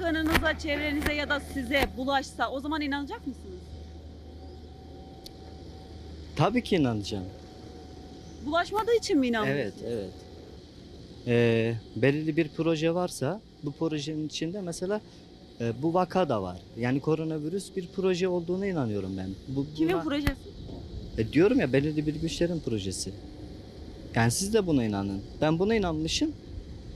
Yakınınıza, çevrenize ya da size bulaşsa o zaman inanacak mısınız? Tabii ki inanacağım. Bulaşmadığı için mi inanmıyorsunuz? Evet, evet. Ee, belirli bir proje varsa bu projenin içinde mesela e, bu vaka da var. Yani koronavirüs bir proje olduğuna inanıyorum ben. Bu, Kimin buna- projesi? E, diyorum ya belirli bir güçlerin projesi. Yani siz de buna inanın. Ben buna inanmışım.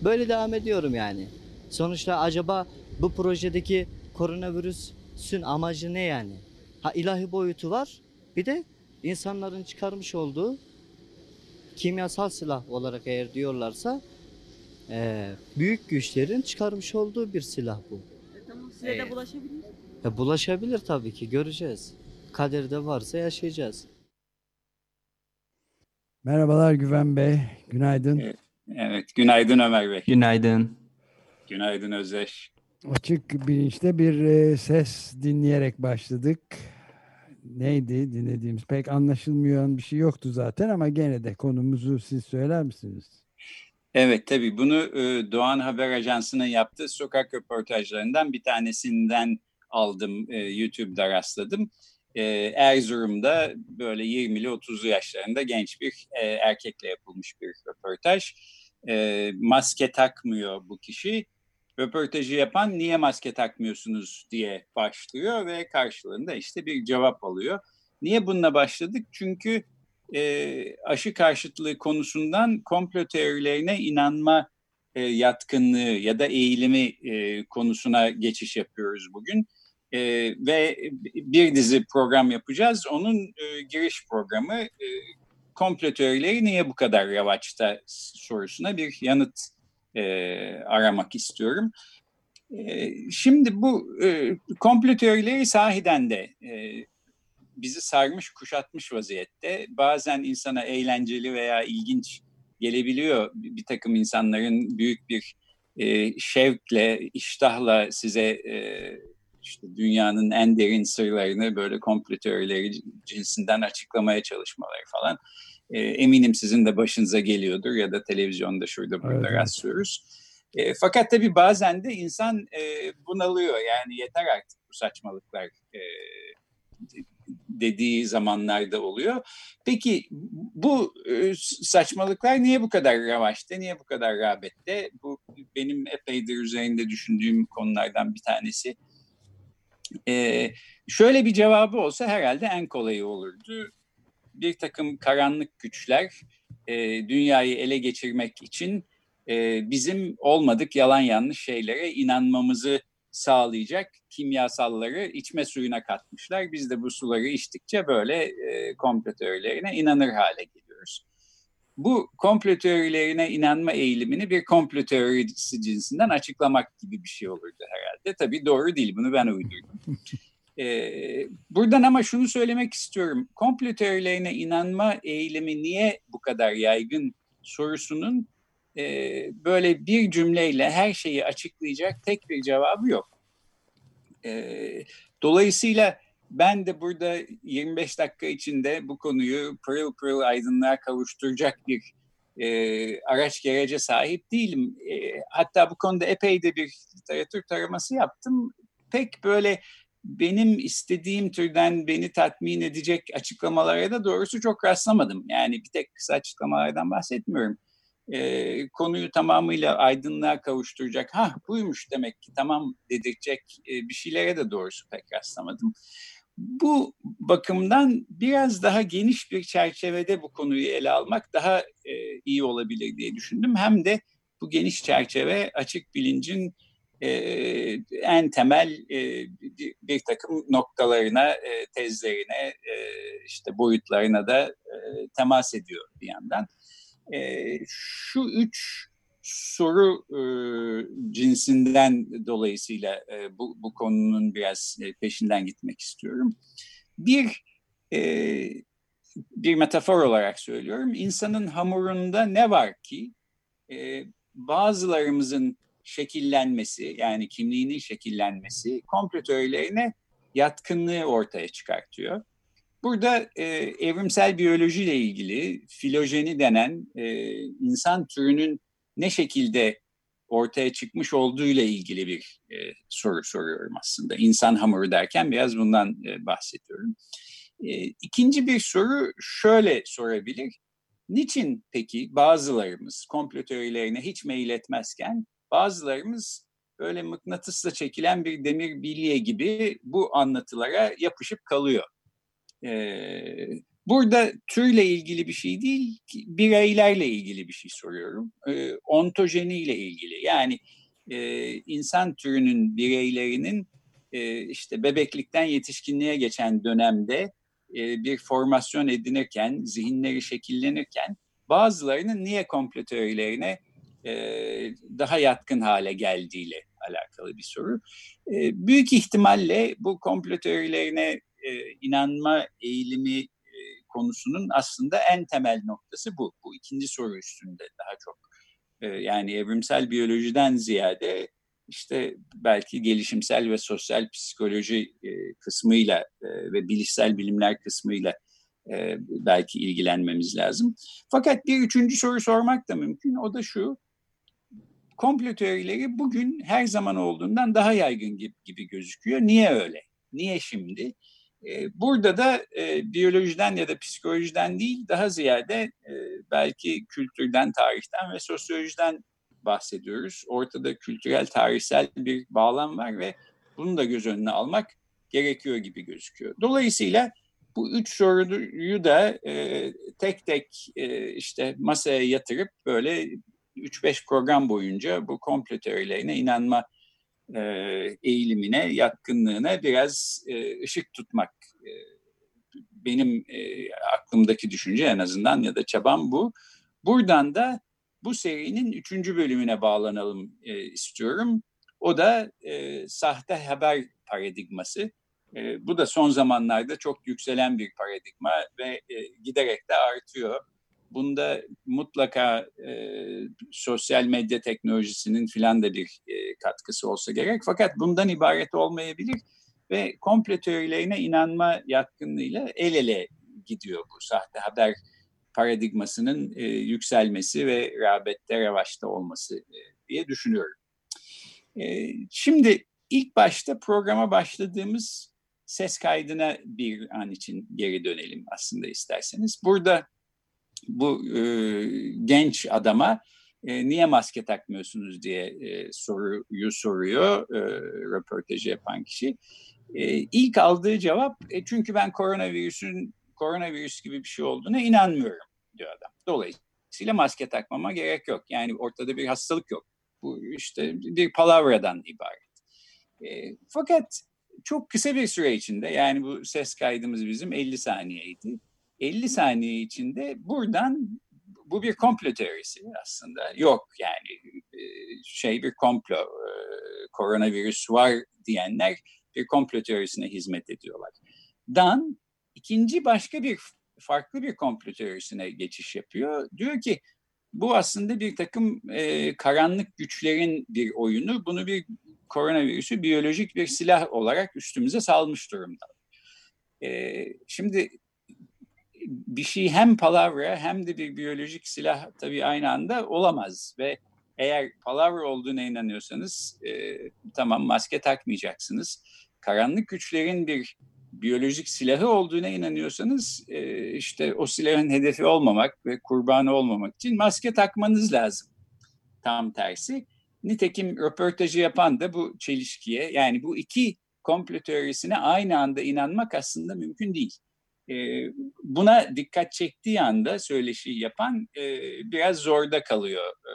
Böyle devam ediyorum yani. Sonuçta acaba bu projedeki koronavirüsün amacı ne yani? Ha ilahi boyutu var. Bir de insanların çıkarmış olduğu kimyasal silah olarak eğer diyorlarsa e, büyük güçlerin çıkarmış olduğu bir silah bu. E, tamam size de Evet. bulaşabilir. E, bulaşabilir tabii ki göreceğiz. Kaderde varsa yaşayacağız. Merhabalar Güven Bey, günaydın. Evet. Evet, günaydın Ömer Bey. Günaydın. Günaydın Özdeş. Açık bilinçte bir e, ses dinleyerek başladık. Neydi dinlediğimiz? Pek anlaşılmayan bir şey yoktu zaten ama gene de konumuzu siz söyler misiniz? Evet tabii bunu e, Doğan Haber Ajansı'nın yaptığı sokak röportajlarından bir tanesinden aldım. e, YouTube'da rastladım. E, Erzurum'da böyle 20'li 30'lu yaşlarında genç bir e, erkekle yapılmış bir röportaj. E, maske takmıyor bu kişi. Röportajı yapan niye maske takmıyorsunuz diye başlıyor ve karşılığında işte bir cevap alıyor. Niye bununla başladık? Çünkü e, aşı karşıtlığı konusundan komplo teorilerine inanma e, yatkınlığı ya da eğilimi e, konusuna geçiş yapıyoruz bugün. E, ve bir dizi program yapacağız. Onun e, giriş programı e, komplo teorileri niye bu kadar yavaşta sorusuna bir yanıt e, aramak istiyorum. E, şimdi bu e, komplo teorileri sahiden de e, bizi sarmış kuşatmış vaziyette. Bazen insana eğlenceli veya ilginç gelebiliyor bir, takım insanların büyük bir e, şevkle, iştahla size e, işte dünyanın en derin sırlarını böyle komplo teorileri cinsinden açıklamaya çalışmaları falan. E, eminim sizin de başınıza geliyordur ya da televizyonda şurada burada Evet, rastlıyoruz. E, fakat tabii bazen de insan e, bunalıyor yani yeter artık bu saçmalıklar e, dediği zamanlarda oluyor. Peki bu e, saçmalıklar niye bu kadar revaçta, niye bu kadar rağbette? Bu benim epeydir üzerinde düşündüğüm konulardan bir tanesi. E, şöyle bir cevabı olsa herhalde en kolayı olurdu. Bir takım karanlık güçler e, dünyayı ele geçirmek için e, bizim olmadık yalan yanlış şeylere inanmamızı sağlayacak kimyasalları içme suyuna katmışlar. Biz de bu suları içtikçe böyle e, komplo teorilerine inanır hale geliyoruz. Bu komplo teorilerine inanma eğilimini bir komplo teorisi cinsinden açıklamak gibi bir şey olurdu herhalde. Tabii doğru değil, bunu ben uydurdum. Ee, buradan ama şunu söylemek istiyorum. Komplo teorilerine inanma eğilimi niye bu kadar yaygın sorusunun e, böyle bir cümleyle her şeyi açıklayacak tek bir cevabı yok. E, dolayısıyla ben de burada 25 dakika içinde bu konuyu pırıl pırıl aydınlığa kavuşturacak bir e, araç gerece sahip değilim. E, hatta bu konuda epey de bir literatür taraması yaptım. Pek böyle benim istediğim türden beni tatmin edecek açıklamalara da doğrusu çok rastlamadım. Yani bir tek kısa açıklamalardan bahsetmiyorum e, konuyu tamamıyla aydınlığa kavuşturacak, ha buymuş demek ki tamam dedirtecek e, bir şeylere de doğrusu pek rastlamadım. Bu bakımdan biraz daha geniş bir çerçevede bu konuyu ele almak daha e, iyi olabilir diye düşündüm. Hem de bu geniş çerçeve açık bilincin e, en temel e, bir, takım noktalarına, e, tezlerine, e, işte boyutlarına da temas ediyor bir yandan. Şu üç soru cinsinden dolayısıyla bu, bu konunun biraz peşinden gitmek istiyorum. Bir bir metafor olarak söylüyorum. İnsanın hamurunda ne var ki bazılarımızın şekillenmesi yani kimliğinin şekillenmesi komplo teorilerine yatkınlığı ortaya çıkartıyor. Burada e, evrimsel biyolojiyle ilgili filojeni denen e, insan türünün ne şekilde ortaya çıkmış olduğu ile ilgili bir e, soru soruyorum aslında. İnsan hamuru derken biraz bundan e, bahsediyorum. E, ikinci bir soru şöyle sorabilir. Niçin peki bazılarımız komplo teorilerine hiç meyil etmezken bazılarımız böyle mıknatısla çekilen bir demir bilye gibi bu anlatılara yapışıp kalıyor? Ee, burada türle ilgili bir şey değil, bireylerle ilgili bir şey soruyorum. Ee, ontojeniyle ilgili yani e, insan türünün bireylerinin e, işte bebeklikten yetişkinliğe geçen dönemde e, bir formasyon edinirken, zihinleri şekillenirken bazılarının niye komplo teorilerine daha yatkın hale geldiğiyle alakalı bir soru. E, büyük ihtimalle bu komplo teorilerine e, inanma eğilimi e, konusunun aslında en temel noktası bu. Bu ikinci soru üstünde daha çok. E, yani evrimsel biyolojiden ziyade işte belki gelişimsel ve sosyal psikoloji e, kısmıyla e, ve bilişsel bilimler kısmıyla e, belki ilgilenmemiz lazım. Fakat bir üçüncü soru sormak da mümkün. O da şu, komplo teorileri bugün her zaman olduğundan daha yaygın gibi, gibi gözüküyor. Niye öyle? Niye şimdi? Burada da e, biyolojiden ya da psikolojiden değil, daha ziyade e, belki kültürden, tarihten ve sosyolojiden bahsediyoruz. Ortada kültürel, tarihsel bir bağlam var ve bunu da göz önüne almak gerekiyor gibi gözüküyor. Dolayısıyla bu üç soruyu da e, tek tek e, işte masaya yatırıp böyle 3-5 program boyunca bu komplo teorilerine inanma e, eğilimine, yatkınlığına biraz e, ışık tutmak e, benim aklımdaki düşünce en azından ya da çabam bu. Buradan da bu serinin üçüncü bölümüne bağlanalım istiyorum. O da sahte haber paradigması. Bu da son zamanlarda çok yükselen bir paradigma ve giderek de artıyor. Bunda mutlaka e, sosyal medya teknolojisinin filan da bir e, katkısı olsa gerek. Fakat bundan ibaret olmayabilir ve komple teorilerine inanma yatkınlığıyla el ele gidiyor bu sahte haber paradigmasının e, yükselmesi ve rağbette revaçta olması e, diye düşünüyorum. E, şimdi ilk başta programa başladığımız ses kaydına bir an için geri dönelim aslında isterseniz. Burada bu e, genç adama e, niye maske takmıyorsunuz diye e, soruyu soruyor e, röportajı yapan kişi. E, ilk aldığı cevap e, çünkü ben koronavirüsün koronavirüs gibi bir şey olduğuna inanmıyorum diyor adam. Dolayısıyla maske takmama gerek yok. Yani ortada bir hastalık yok. Bu işte bir palavradan ibaret. E, fakat çok kısa bir süre içinde yani bu ses kaydımız bizim 50 saniyeydi 50 saniye içinde buradan bu bir komplo teorisi aslında. Yok yani e, şey bir komplo, e, koronavirüs var diyenler bir komplo teorisine hizmet ediyorlar. Dan ikinci başka bir farklı bir komplo teorisine geçiş yapıyor. Diyor ki bu aslında bir takım e, karanlık güçlerin bir oyunu. Bunu bir koronavirüsü biyolojik bir silah olarak üstümüze salmış durumda. E, şimdi bir şey hem palavra hem de bir biyolojik silah tabii aynı anda olamaz ve eğer palavra olduğuna inanıyorsanız e, tamam maske takmayacaksınız. Karanlık güçlerin bir biyolojik silahı olduğuna inanıyorsanız e, işte o silahın hedefi olmamak ve kurbanı olmamak için maske takmanız lazım. Tam tersi. Nitekim röportajı yapan da bu çelişkiye yani bu iki komplo teorisine aynı anda inanmak aslında mümkün değil. E, buna dikkat çektiği anda söyleşi yapan e, biraz zorda kalıyor e,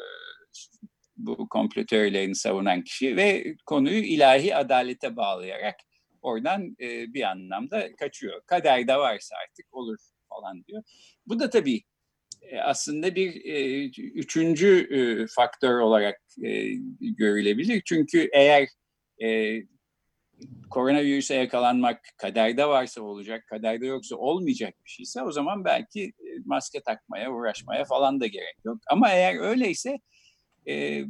bu komplo teorilerini savunan kişi ve konuyu ilahi adalete bağlayarak oradan e, bir anlamda kaçıyor. Kaderde varsa artık olur falan diyor. Bu da tabii e, aslında bir e, üçüncü e, faktör olarak e, görülebilir. Çünkü eğer e, koronavirüse yakalanmak kaderde varsa olacak, kaderde yoksa olmayacak bir şeyse o zaman belki e, maske takmaya, uğraşmaya falan da gerek yok. Ama eğer öyleyse e,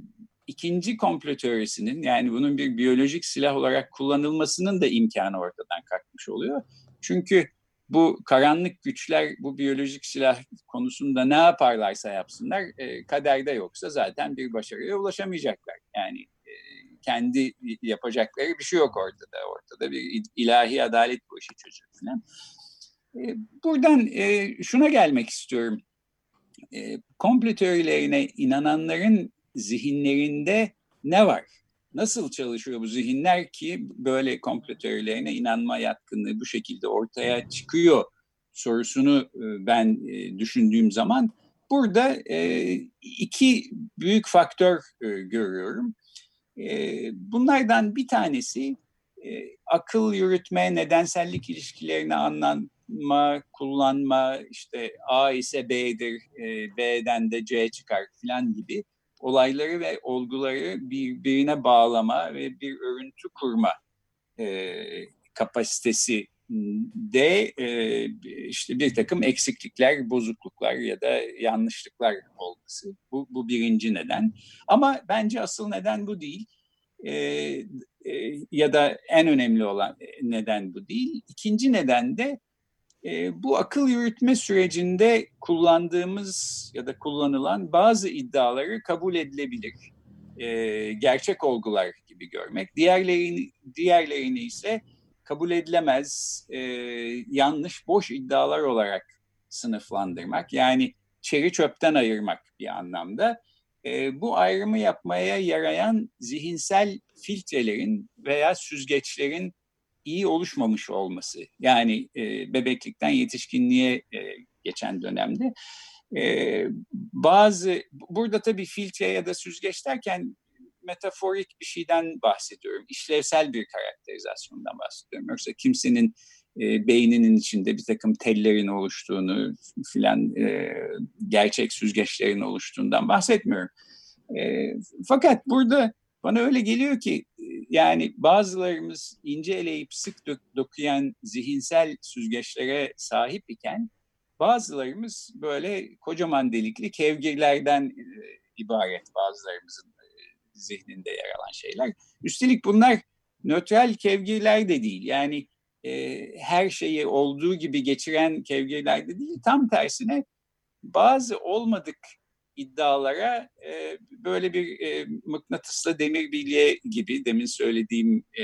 ikinci komplo teorisinin yani bunun bir biyolojik silah olarak kullanılmasının da imkanı ortadan kalkmış oluyor. Çünkü bu karanlık güçler bu biyolojik silah konusunda ne yaparlarsa yapsınlar e, kaderde yoksa zaten bir başarıya ulaşamayacaklar. Yani kendi yapacakları bir şey yok ortada. Ortada bir ilahi adalet bu işi çözür falan. E, buradan e, şuna gelmek istiyorum. E, komplo teorilerine inananların zihinlerinde ne var? Nasıl çalışıyor bu zihinler ki böyle komplo teorilerine inanma yatkınlığı bu şekilde ortaya çıkıyor sorusunu e, ben düşündüğüm zaman burada iki büyük faktör görüyorum. Bunlardan bir tanesi akıl yürütme, nedensellik ilişkilerini anlama, kullanma, işte A ise B'dir, B'den de C çıkar filan gibi olayları ve olguları birbirine bağlama ve bir örüntü kurma kapasitesi de e, işte bir takım eksiklikler, bozukluklar ya da yanlışlıklar olması. Bu, bu birinci neden. Ama bence asıl neden bu değil. E, e, ya da en önemli olan neden bu değil. İkinci neden de bu akıl yürütme sürecinde kullandığımız ya da kullanılan bazı iddiaları kabul edilebilir. Gerçek olgular gibi görmek. Diğerlerini, diğerlerini ise kabul edilemez, e, yanlış, boş iddialar olarak sınıflandırmak. Yani çeri çöpten ayırmak bir anlamda. E, bu ayrımı yapmaya yarayan zihinsel filtrelerin veya süzgeçlerin iyi oluşmamış olması. Yani e, bebeklikten yetişkinliğe e, geçen dönemde. E, bazı, burada tabii filtre ya da süzgeç derken metaforik bir şeyden bahsediyorum. İşlevsel bir karakterizasyondan bahsediyorum. Yoksa kimsenin e, beyninin içinde bir takım tellerin oluştuğunu filan e, gerçek süzgeçlerin oluştuğundan bahsetmiyorum. E, fakat burada bana öyle geliyor ki yani bazılarımız ince eleyip sık dök, dokuyan zihinsel süzgeçlere sahip iken bazılarımız böyle kocaman delikli kevgirlerden e, ibaret bazılarımızın e, zihninde yer alan şeyler. Üstelik bunlar nötral kevgirler de değil. Yani e, her şeyi olduğu gibi geçiren kevgirler de değil. Tam tersine bazı olmadık iddialara e, böyle bir e, mıknatısla demir bilye gibi demin söylediğim e,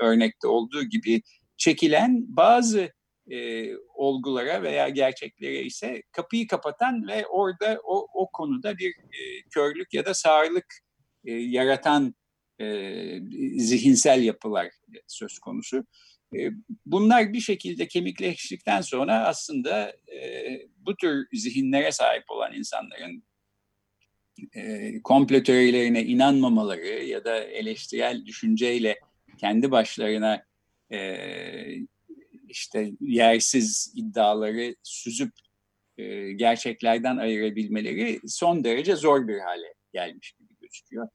örnekte olduğu gibi çekilen bazı e, olgulara veya gerçeklere ise kapıyı kapatan ve orada o, o konuda bir e, körlük ya da sağırlık e, yaratan e, zihinsel yapılar söz konusu. E, bunlar bir şekilde kemikleştikten sonra aslında bu tür zihinlere sahip olan insanların e, komplo teorilerine inanmamaları ya da eleştirel düşünceyle kendi başlarına işte yersiz iddiaları süzüp gerçeklerden ayırabilmeleri son derece zor bir hale gelmiş gözüküyor.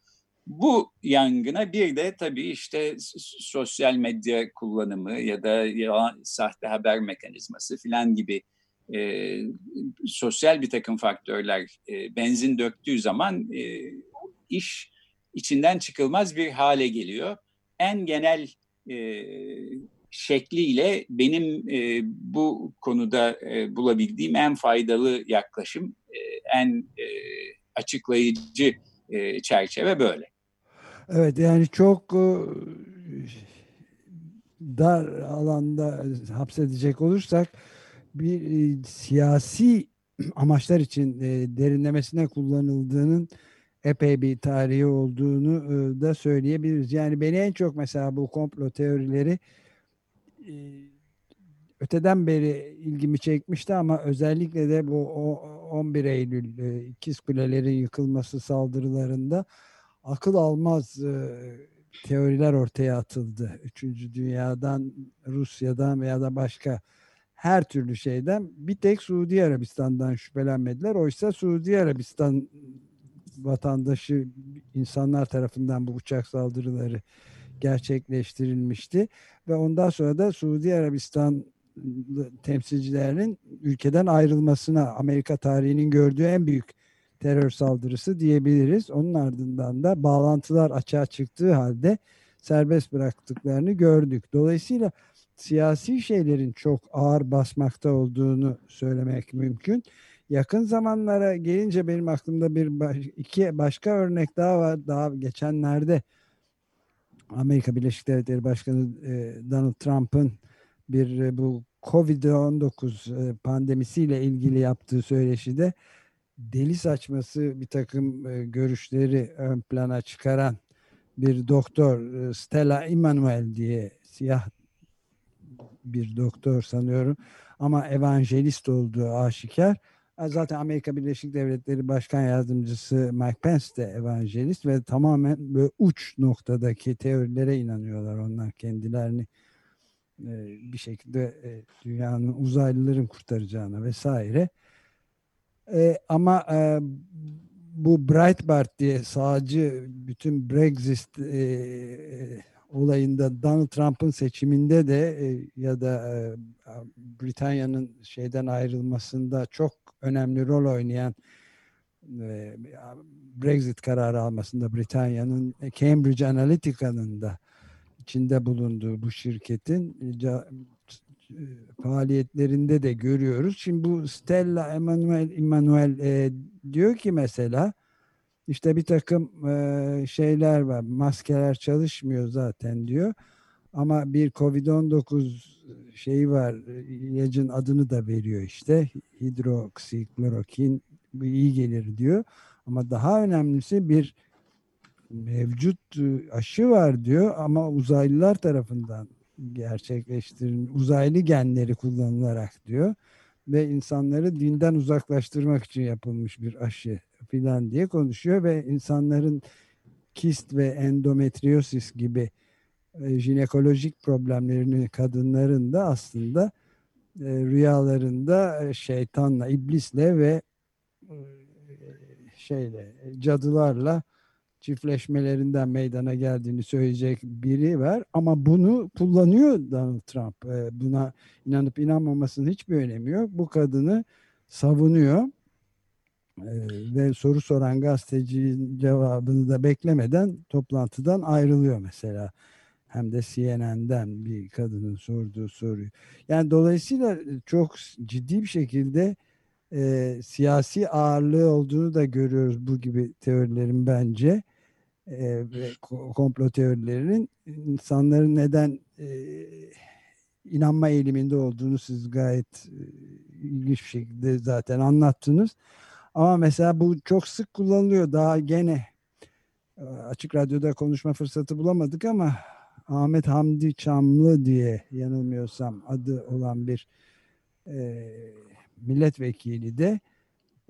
Bu yangına bir de tabii işte sosyal medya kullanımı ya da yalan, sahte haber mekanizması filan gibi e, sosyal bir takım faktörler e, benzin döktüğü zaman e, iş içinden çıkılmaz bir hale geliyor. En genel e, şekliyle benim e, bu konuda e, bulabildiğim en faydalı yaklaşım, e, en e, açıklayıcı e, çerçeve böyle. Evet yani çok e, dar alanda hapsedecek olursak bir e, siyasi amaçlar için derinlemesine kullanıldığının epey bir tarihi olduğunu da söyleyebiliriz. Yani beni en çok mesela bu komplo teorileri öteden beri ilgimi çekmişti ama özellikle de bu 11 Eylül e, İkiz Kulelerin yıkılması saldırılarında akıl almaz e, teoriler ortaya atıldı. Üçüncü Dünya'dan, Rusya'dan veya da başka her türlü şeyden bir tek Suudi Arabistan'dan şüphelenmediler. Oysa Suudi Arabistan vatandaşı insanlar tarafından bu uçak saldırıları gerçekleştirilmişti ve ondan sonra da Suudi Arabistan temsilcilerinin ülkeden ayrılmasına Amerika tarihinin gördüğü en büyük terör saldırısı diyebiliriz. Onun ardından da bağlantılar açığa çıktığı halde serbest bıraktıklarını gördük. Dolayısıyla siyasi şeylerin çok ağır basmakta olduğunu söylemek mümkün. Yakın zamanlara gelince benim aklımda bir iki başka örnek daha var. Daha geçenlerde Amerika Birleşik Devletleri Başkanı e, Donald Trump'ın bir e, bu Covid-19 e, pandemisiyle ilgili yaptığı söyleşide deli saçması bir takım e, görüşleri ön plana çıkaran bir doktor Stella Immanuel diye siyah bir doktor sanıyorum ama evangelist olduğu aşikar. Zaten Amerika Birleşik Devletleri Başkan Yardımcısı Mike Pence de evangelist ve tamamen böyle uç noktadaki teorilere inanıyorlar onlar kendilerini bir şekilde dünyanın uzaylıların kurtaracağına vesaire. Ama bu Breitbart diye sağcı bütün Brexit olayında Donald Trump'ın seçiminde de ya da Britanya'nın şeyden ayrılmasında çok önemli rol oynayan Brexit kararı almasında Britanya'nın Cambridge Analytica'nın da içinde bulunduğu bu şirketin e, e, faaliyetlerinde de görüyoruz. Şimdi bu Stella Emanuel Emanuel e, diyor ki mesela işte bir takım e, şeyler var. Maskeler çalışmıyor zaten diyor. Ama bir Covid-19 şeyi var. İlacın adını da veriyor işte. Hidroksiklorokin bu iyi gelir diyor. Ama daha önemlisi bir mevcut e, aşı var diyor ama uzaylılar tarafından gerçekleştirilmiş uzaylı genleri kullanılarak diyor ve insanları dinden uzaklaştırmak için yapılmış bir aşı filan diye konuşuyor ve insanların kist ve endometriosis gibi e, jinekolojik problemlerini kadınların da aslında e, rüyalarında şeytanla, iblisle ve şeyle cadılarla çiftleşmelerinden meydana geldiğini söyleyecek biri var ama bunu kullanıyor Donald Trump. Ee, buna inanıp inanmamasının hiçbir önemi yok. Bu kadını savunuyor ee, ve soru soran gazetecinin cevabını da beklemeden toplantıdan ayrılıyor mesela. Hem de CNN'den bir kadının sorduğu soruyu. Yani dolayısıyla çok ciddi bir şekilde e, siyasi ağırlığı olduğunu da görüyoruz bu gibi teorilerin bence e, ve komplo teorilerinin insanların neden e, inanma eğiliminde olduğunu siz gayet e, ilginç bir şekilde zaten anlattınız. Ama mesela bu çok sık kullanılıyor. Daha gene açık radyoda konuşma fırsatı bulamadık ama Ahmet Hamdi Çamlı diye yanılmıyorsam adı olan bir e, milletvekili de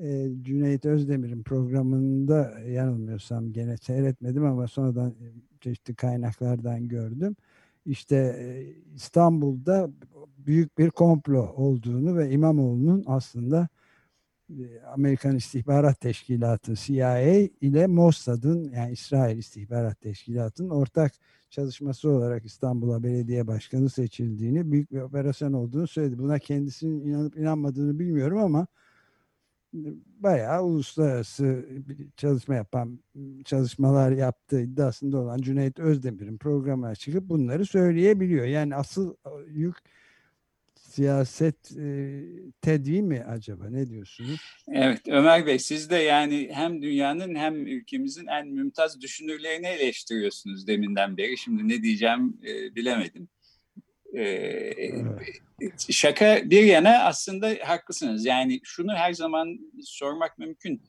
e, Cüneyt Özdemir'in programında yanılmıyorsam gene seyretmedim ama sonradan e, çeşitli kaynaklardan gördüm. İşte e, İstanbul'da büyük bir komplo olduğunu ve İmamoğlu'nun aslında Amerikan İstihbarat Teşkilatı CIA ile Mossad'ın yani İsrail İstihbarat Teşkilatı'nın ortak çalışması olarak İstanbul'a belediye başkanı seçildiğini, büyük bir operasyon olduğunu söyledi. Buna kendisinin inanıp inanmadığını bilmiyorum ama bayağı uluslararası çalışma yapan çalışmalar yaptığı iddiasında olan Cüneyt Özdemir'in programına çıkıp bunları söyleyebiliyor. Yani asıl yük siyaset e, tedvi mi acaba? Ne diyorsunuz? Evet Ömer Bey siz de yani hem dünyanın hem ülkemizin en mümtaz düşünürlerini eleştiriyorsunuz deminden beri. Şimdi ne diyeceğim e, bilemedim. E, evet şaka bir yana aslında haklısınız. Yani şunu her zaman sormak mümkün.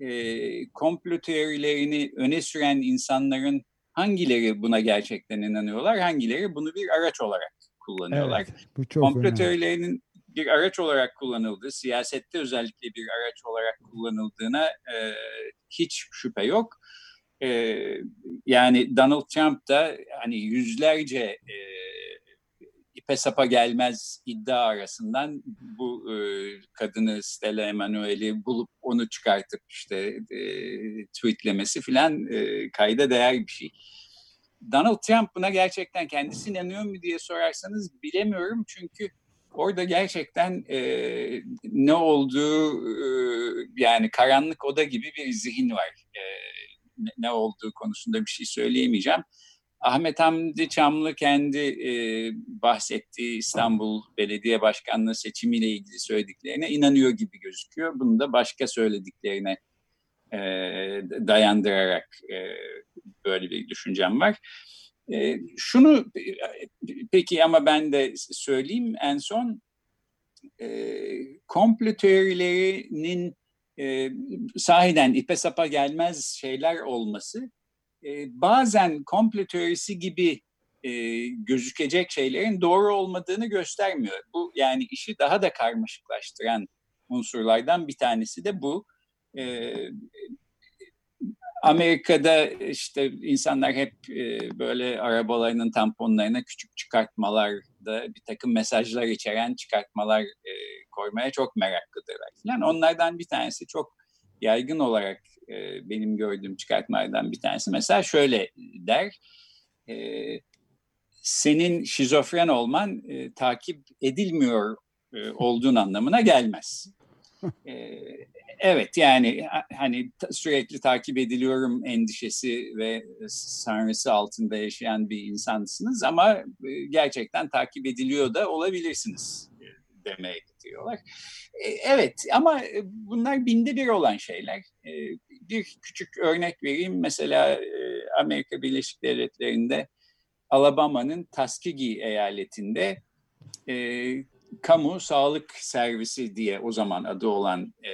E, komplo teorilerini öne süren insanların hangileri buna gerçekten inanıyorlar, hangileri bunu bir araç olarak kullanıyorlar. Evet, bu çok komplo önemli. teorilerinin bir araç olarak kullanıldığı, siyasette özellikle bir araç olarak kullanıldığına e, hiç şüphe yok. E, yani Donald Trump da hani yüzlerce e, ipe sapa gelmez iddia arasından bu e, kadını Stella Emanuel'i bulup onu çıkartıp işte e, tweetlemesi filan e, kayda değer bir şey. Donald Trump buna gerçekten kendisi inanıyor mu diye sorarsanız bilemiyorum çünkü orada gerçekten e, ne olduğu e, yani karanlık oda gibi bir zihin var. E, ne olduğu konusunda bir şey söyleyemeyeceğim. Ahmet Hamdi Çamlı kendi e, bahsettiği İstanbul Belediye Başkanlığı seçimiyle ilgili söylediklerine inanıyor gibi gözüküyor. Bunu da başka söylediklerine e, dayandırarak e, böyle bir düşüncem var. E, şunu peki ama ben de söyleyeyim en son e, komplo teorilerinin e, sahiden ipe sapa gelmez şeyler olması e, bazen komplo teorisi gibi e, gözükecek şeylerin doğru olmadığını göstermiyor. Bu yani işi daha da karmaşıklaştıran unsurlardan bir tanesi de bu. E, Amerika'da işte insanlar hep e, böyle arabalarının tamponlarına küçük çıkartmalarda bir takım mesajlar içeren çıkartmalar e, koymaya çok meraklıdırlar falan. Onlardan bir tanesi çok yaygın olarak e, benim gördüğüm çıkartmalardan bir tanesi mesela şöyle der. E, senin şizofren olman e, takip edilmiyor e, olduğun anlamına gelmez. E, evet yani hani sürekli takip ediliyorum endişesi ve sanrısı altında yaşayan bir insansınız ama e, gerçekten takip ediliyor da olabilirsiniz demeye getiriyorlar. E, evet ama bunlar binde bir olan şeyler. Bir küçük örnek vereyim. Mesela Amerika Birleşik Devletleri'nde Alabama'nın Tuskegee eyaletinde kamu sağlık servisi diye o zaman adı olan e,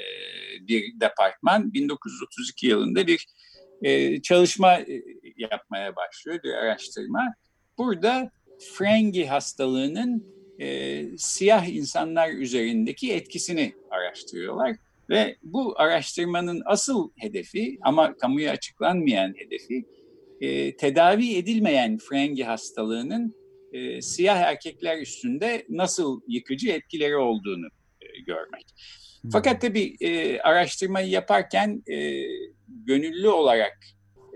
bir departman 1932 yılında bir e, çalışma e, yapmaya başlıyor, bir araştırma. Burada Frengi hastalığının e, siyah insanlar üzerindeki etkisini araştırıyorlar. Ve bu araştırmanın asıl hedefi ama kamuya açıklanmayan hedefi e, tedavi edilmeyen Frengi hastalığının e, siyah erkekler üstünde nasıl yıkıcı etkileri olduğunu e, görmek. Hmm. Fakat tabii e, araştırmayı yaparken e, gönüllü olarak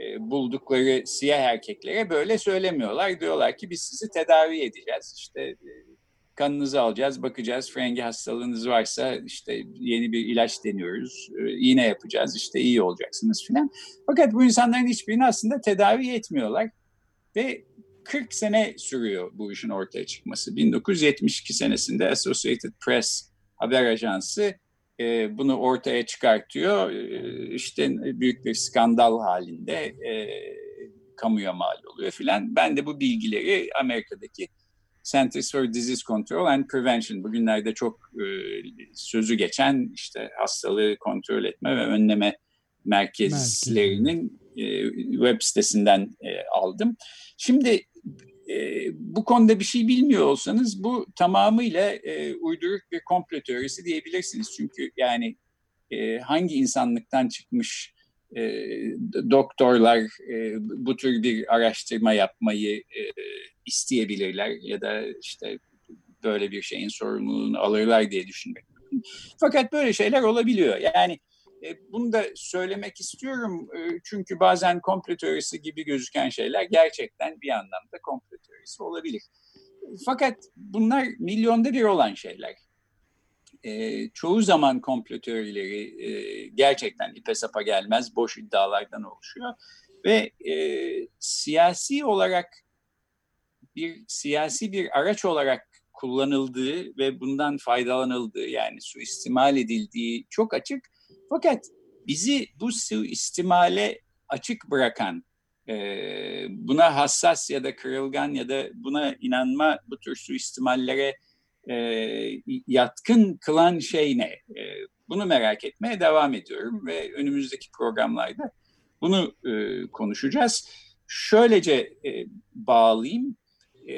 e, buldukları siyah erkeklere böyle söylemiyorlar. Diyorlar ki biz sizi tedavi edeceğiz. İşte e, kanınızı alacağız, bakacağız. Frengi hastalığınız varsa işte yeni bir ilaç deniyoruz, e, iğne yapacağız, işte iyi olacaksınız filan. Fakat bu insanların hiçbirini aslında tedavi etmiyorlar. Ve 40 sene sürüyor bu işin ortaya çıkması. 1972 senesinde Associated Press haber ajansı e, bunu ortaya çıkartıyor. E, işte büyük bir skandal halinde e, kamuya mal oluyor filan. Ben de bu bilgileri Amerika'daki Centers for Disease Control and Prevention bugünlerde çok e, sözü geçen işte hastalığı kontrol etme ve önleme merkezlerinin e, web sitesinden e, aldım. Şimdi e, bu konuda bir şey bilmiyor olsanız bu tamamıyla e, uyduruk bir komplo teorisi diyebilirsiniz. Çünkü yani e, hangi insanlıktan çıkmış e, doktorlar e, bu tür bir araştırma yapmayı e, isteyebilirler ya da işte böyle bir şeyin sorumluluğunu alırlar diye düşünmek. Fakat böyle şeyler olabiliyor. Yani e, bunu da söylemek istiyorum e, çünkü bazen komplo teorisi gibi gözüken şeyler gerçekten bir anlamda komplo teorisi olabilir. Fakat bunlar milyonda bir olan şeyler. E, çoğu zaman komplo teorileri e, gerçekten ipe sapa gelmez, boş iddialardan oluşuyor. Ve e, siyasi olarak bir siyasi bir araç olarak kullanıldığı ve bundan faydalanıldığı yani suistimal edildiği çok açık. Fakat bizi bu suistimale açık bırakan, e, buna hassas ya da kırılgan ya da buna inanma bu tür suistimallere e, yatkın kılan şey ne? E, bunu merak etmeye devam ediyorum ve önümüzdeki programlarda bunu e, konuşacağız. Şöylece e, bağlayayım. E,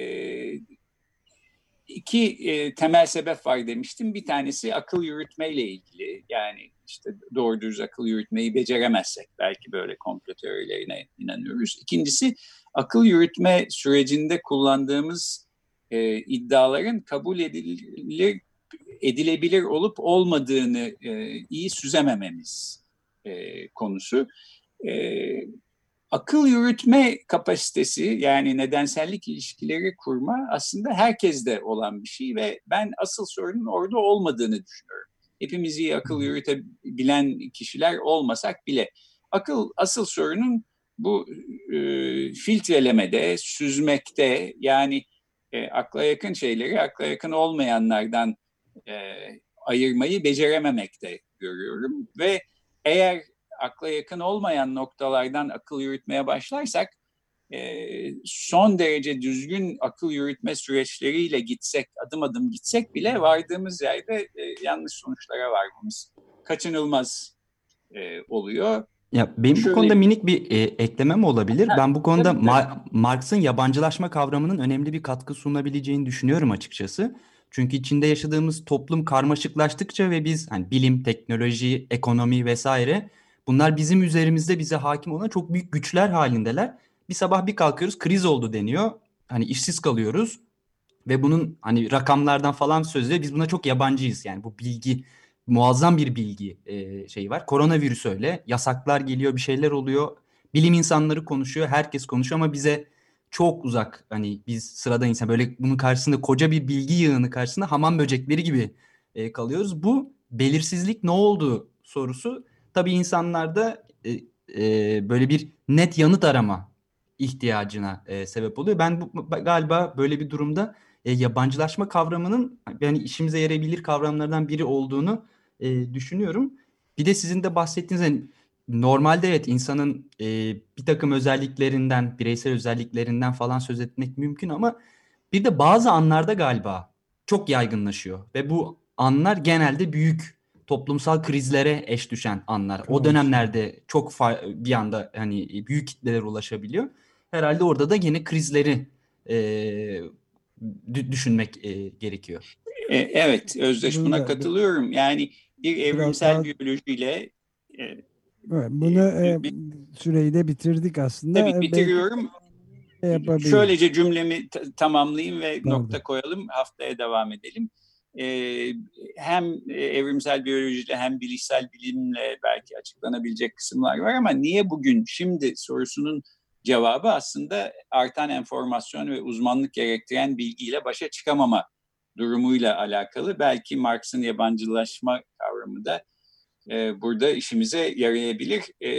iki e, temel sebep var demiştim. Bir tanesi akıl yürütmeyle ilgili. Yani işte doğru düz akıl yürütmeyi beceremezsek belki böyle komplo teorilerine inanıyoruz. İkincisi akıl yürütme sürecinde kullandığımız e, iddiaların kabul edilir, edilebilir olup olmadığını e, iyi süzemememiz e, konusu. E, akıl yürütme kapasitesi yani nedensellik ilişkileri kurma aslında herkeste olan bir şey ve ben asıl sorunun orada olmadığını düşünüyorum. Hepimiz iyi akıl yürütebilen kişiler olmasak bile akıl asıl sorunun bu e, filtrelemede, süzmekte yani e, akla yakın şeyleri akla yakın olmayanlardan e, ayırmayı becerememekte görüyorum ve eğer akla yakın olmayan noktalardan akıl yürütmeye başlarsak e, son derece düzgün akıl yürütme süreçleriyle gitsek, adım adım gitsek bile vardığımız yerde e, yanlış sonuçlara varmamız kaçınılmaz e, oluyor. Ya benim Şöyle- bu konuda minik bir e, eklemem olabilir. Ha, Ben bu konuda Ma- Marx'ın yabancılaşma kavramının önemli bir katkı sunabileceğini düşünüyorum açıkçası. Çünkü içinde yaşadığımız toplum karmaşıklaştıkça ve biz hani bilim, teknoloji, ekonomi vesaire bunlar bizim üzerimizde bize hakim olan çok büyük güçler halindeler. Bir sabah bir kalkıyoruz kriz oldu deniyor. Hani işsiz kalıyoruz ve bunun hani rakamlardan falan söz ediyor. Biz buna çok yabancıyız. Yani bu bilgi muazzam bir bilgi e, şeyi var. Koronavirüs öyle. Yasaklar geliyor, bir şeyler oluyor. Bilim insanları konuşuyor, herkes konuşuyor ama bize çok uzak. Hani biz sıradan insan böyle bunun karşısında koca bir bilgi yığını karşısında hamam böcekleri gibi e, kalıyoruz. Bu belirsizlik ne oldu sorusu tabii insanlarda e, e, böyle bir net yanıt arama ihtiyacına e, sebep oluyor. Ben bu, galiba böyle bir durumda e, yabancılaşma kavramının yani işimize yarayabilir kavramlardan biri olduğunu e, düşünüyorum. Bir de sizin de bahsettiğiniz hani normalde evet insanın e, bir takım özelliklerinden, bireysel özelliklerinden falan söz etmek mümkün ama bir de bazı anlarda galiba çok yaygınlaşıyor ve bu anlar genelde büyük toplumsal krizlere eş düşen anlar. O dönemlerde çok bir anda hani büyük kitlelere ulaşabiliyor. Herhalde orada da yine krizleri e, düşünmek e, gerekiyor. E, evet, Özdeş da- katılıyorum. Yani bir evrimsel daha- biyolojiyle e, Evet, bunu e, bir- süreyi de bitirdik aslında. tabii Belki bitiriyorum. şey yapabiliriz. Şöylece cümlemi ta- tamamlayayım ve Pardon. nokta koyalım. Haftaya devam edelim. Ee, hem e, evrimsel biyolojiyle hem bilişsel bilimle belki açıklanabilecek kısımlar var ama niye bugün şimdi sorusunun cevabı aslında artan enformasyon ve uzmanlık gerektiren bilgiyle başa çıkamama durumuyla alakalı. Belki Marx'ın yabancılaşma kavramı da e, burada işimize yarayabilir. E,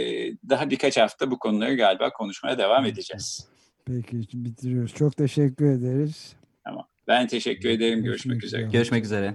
daha birkaç hafta bu konuları galiba konuşmaya devam edeceğiz. Peki bitiriyoruz. Çok teşekkür ederiz. Ben teşekkür ederim. Görüşmek Görüşmek üzere. üzere. Görüşmek üzere.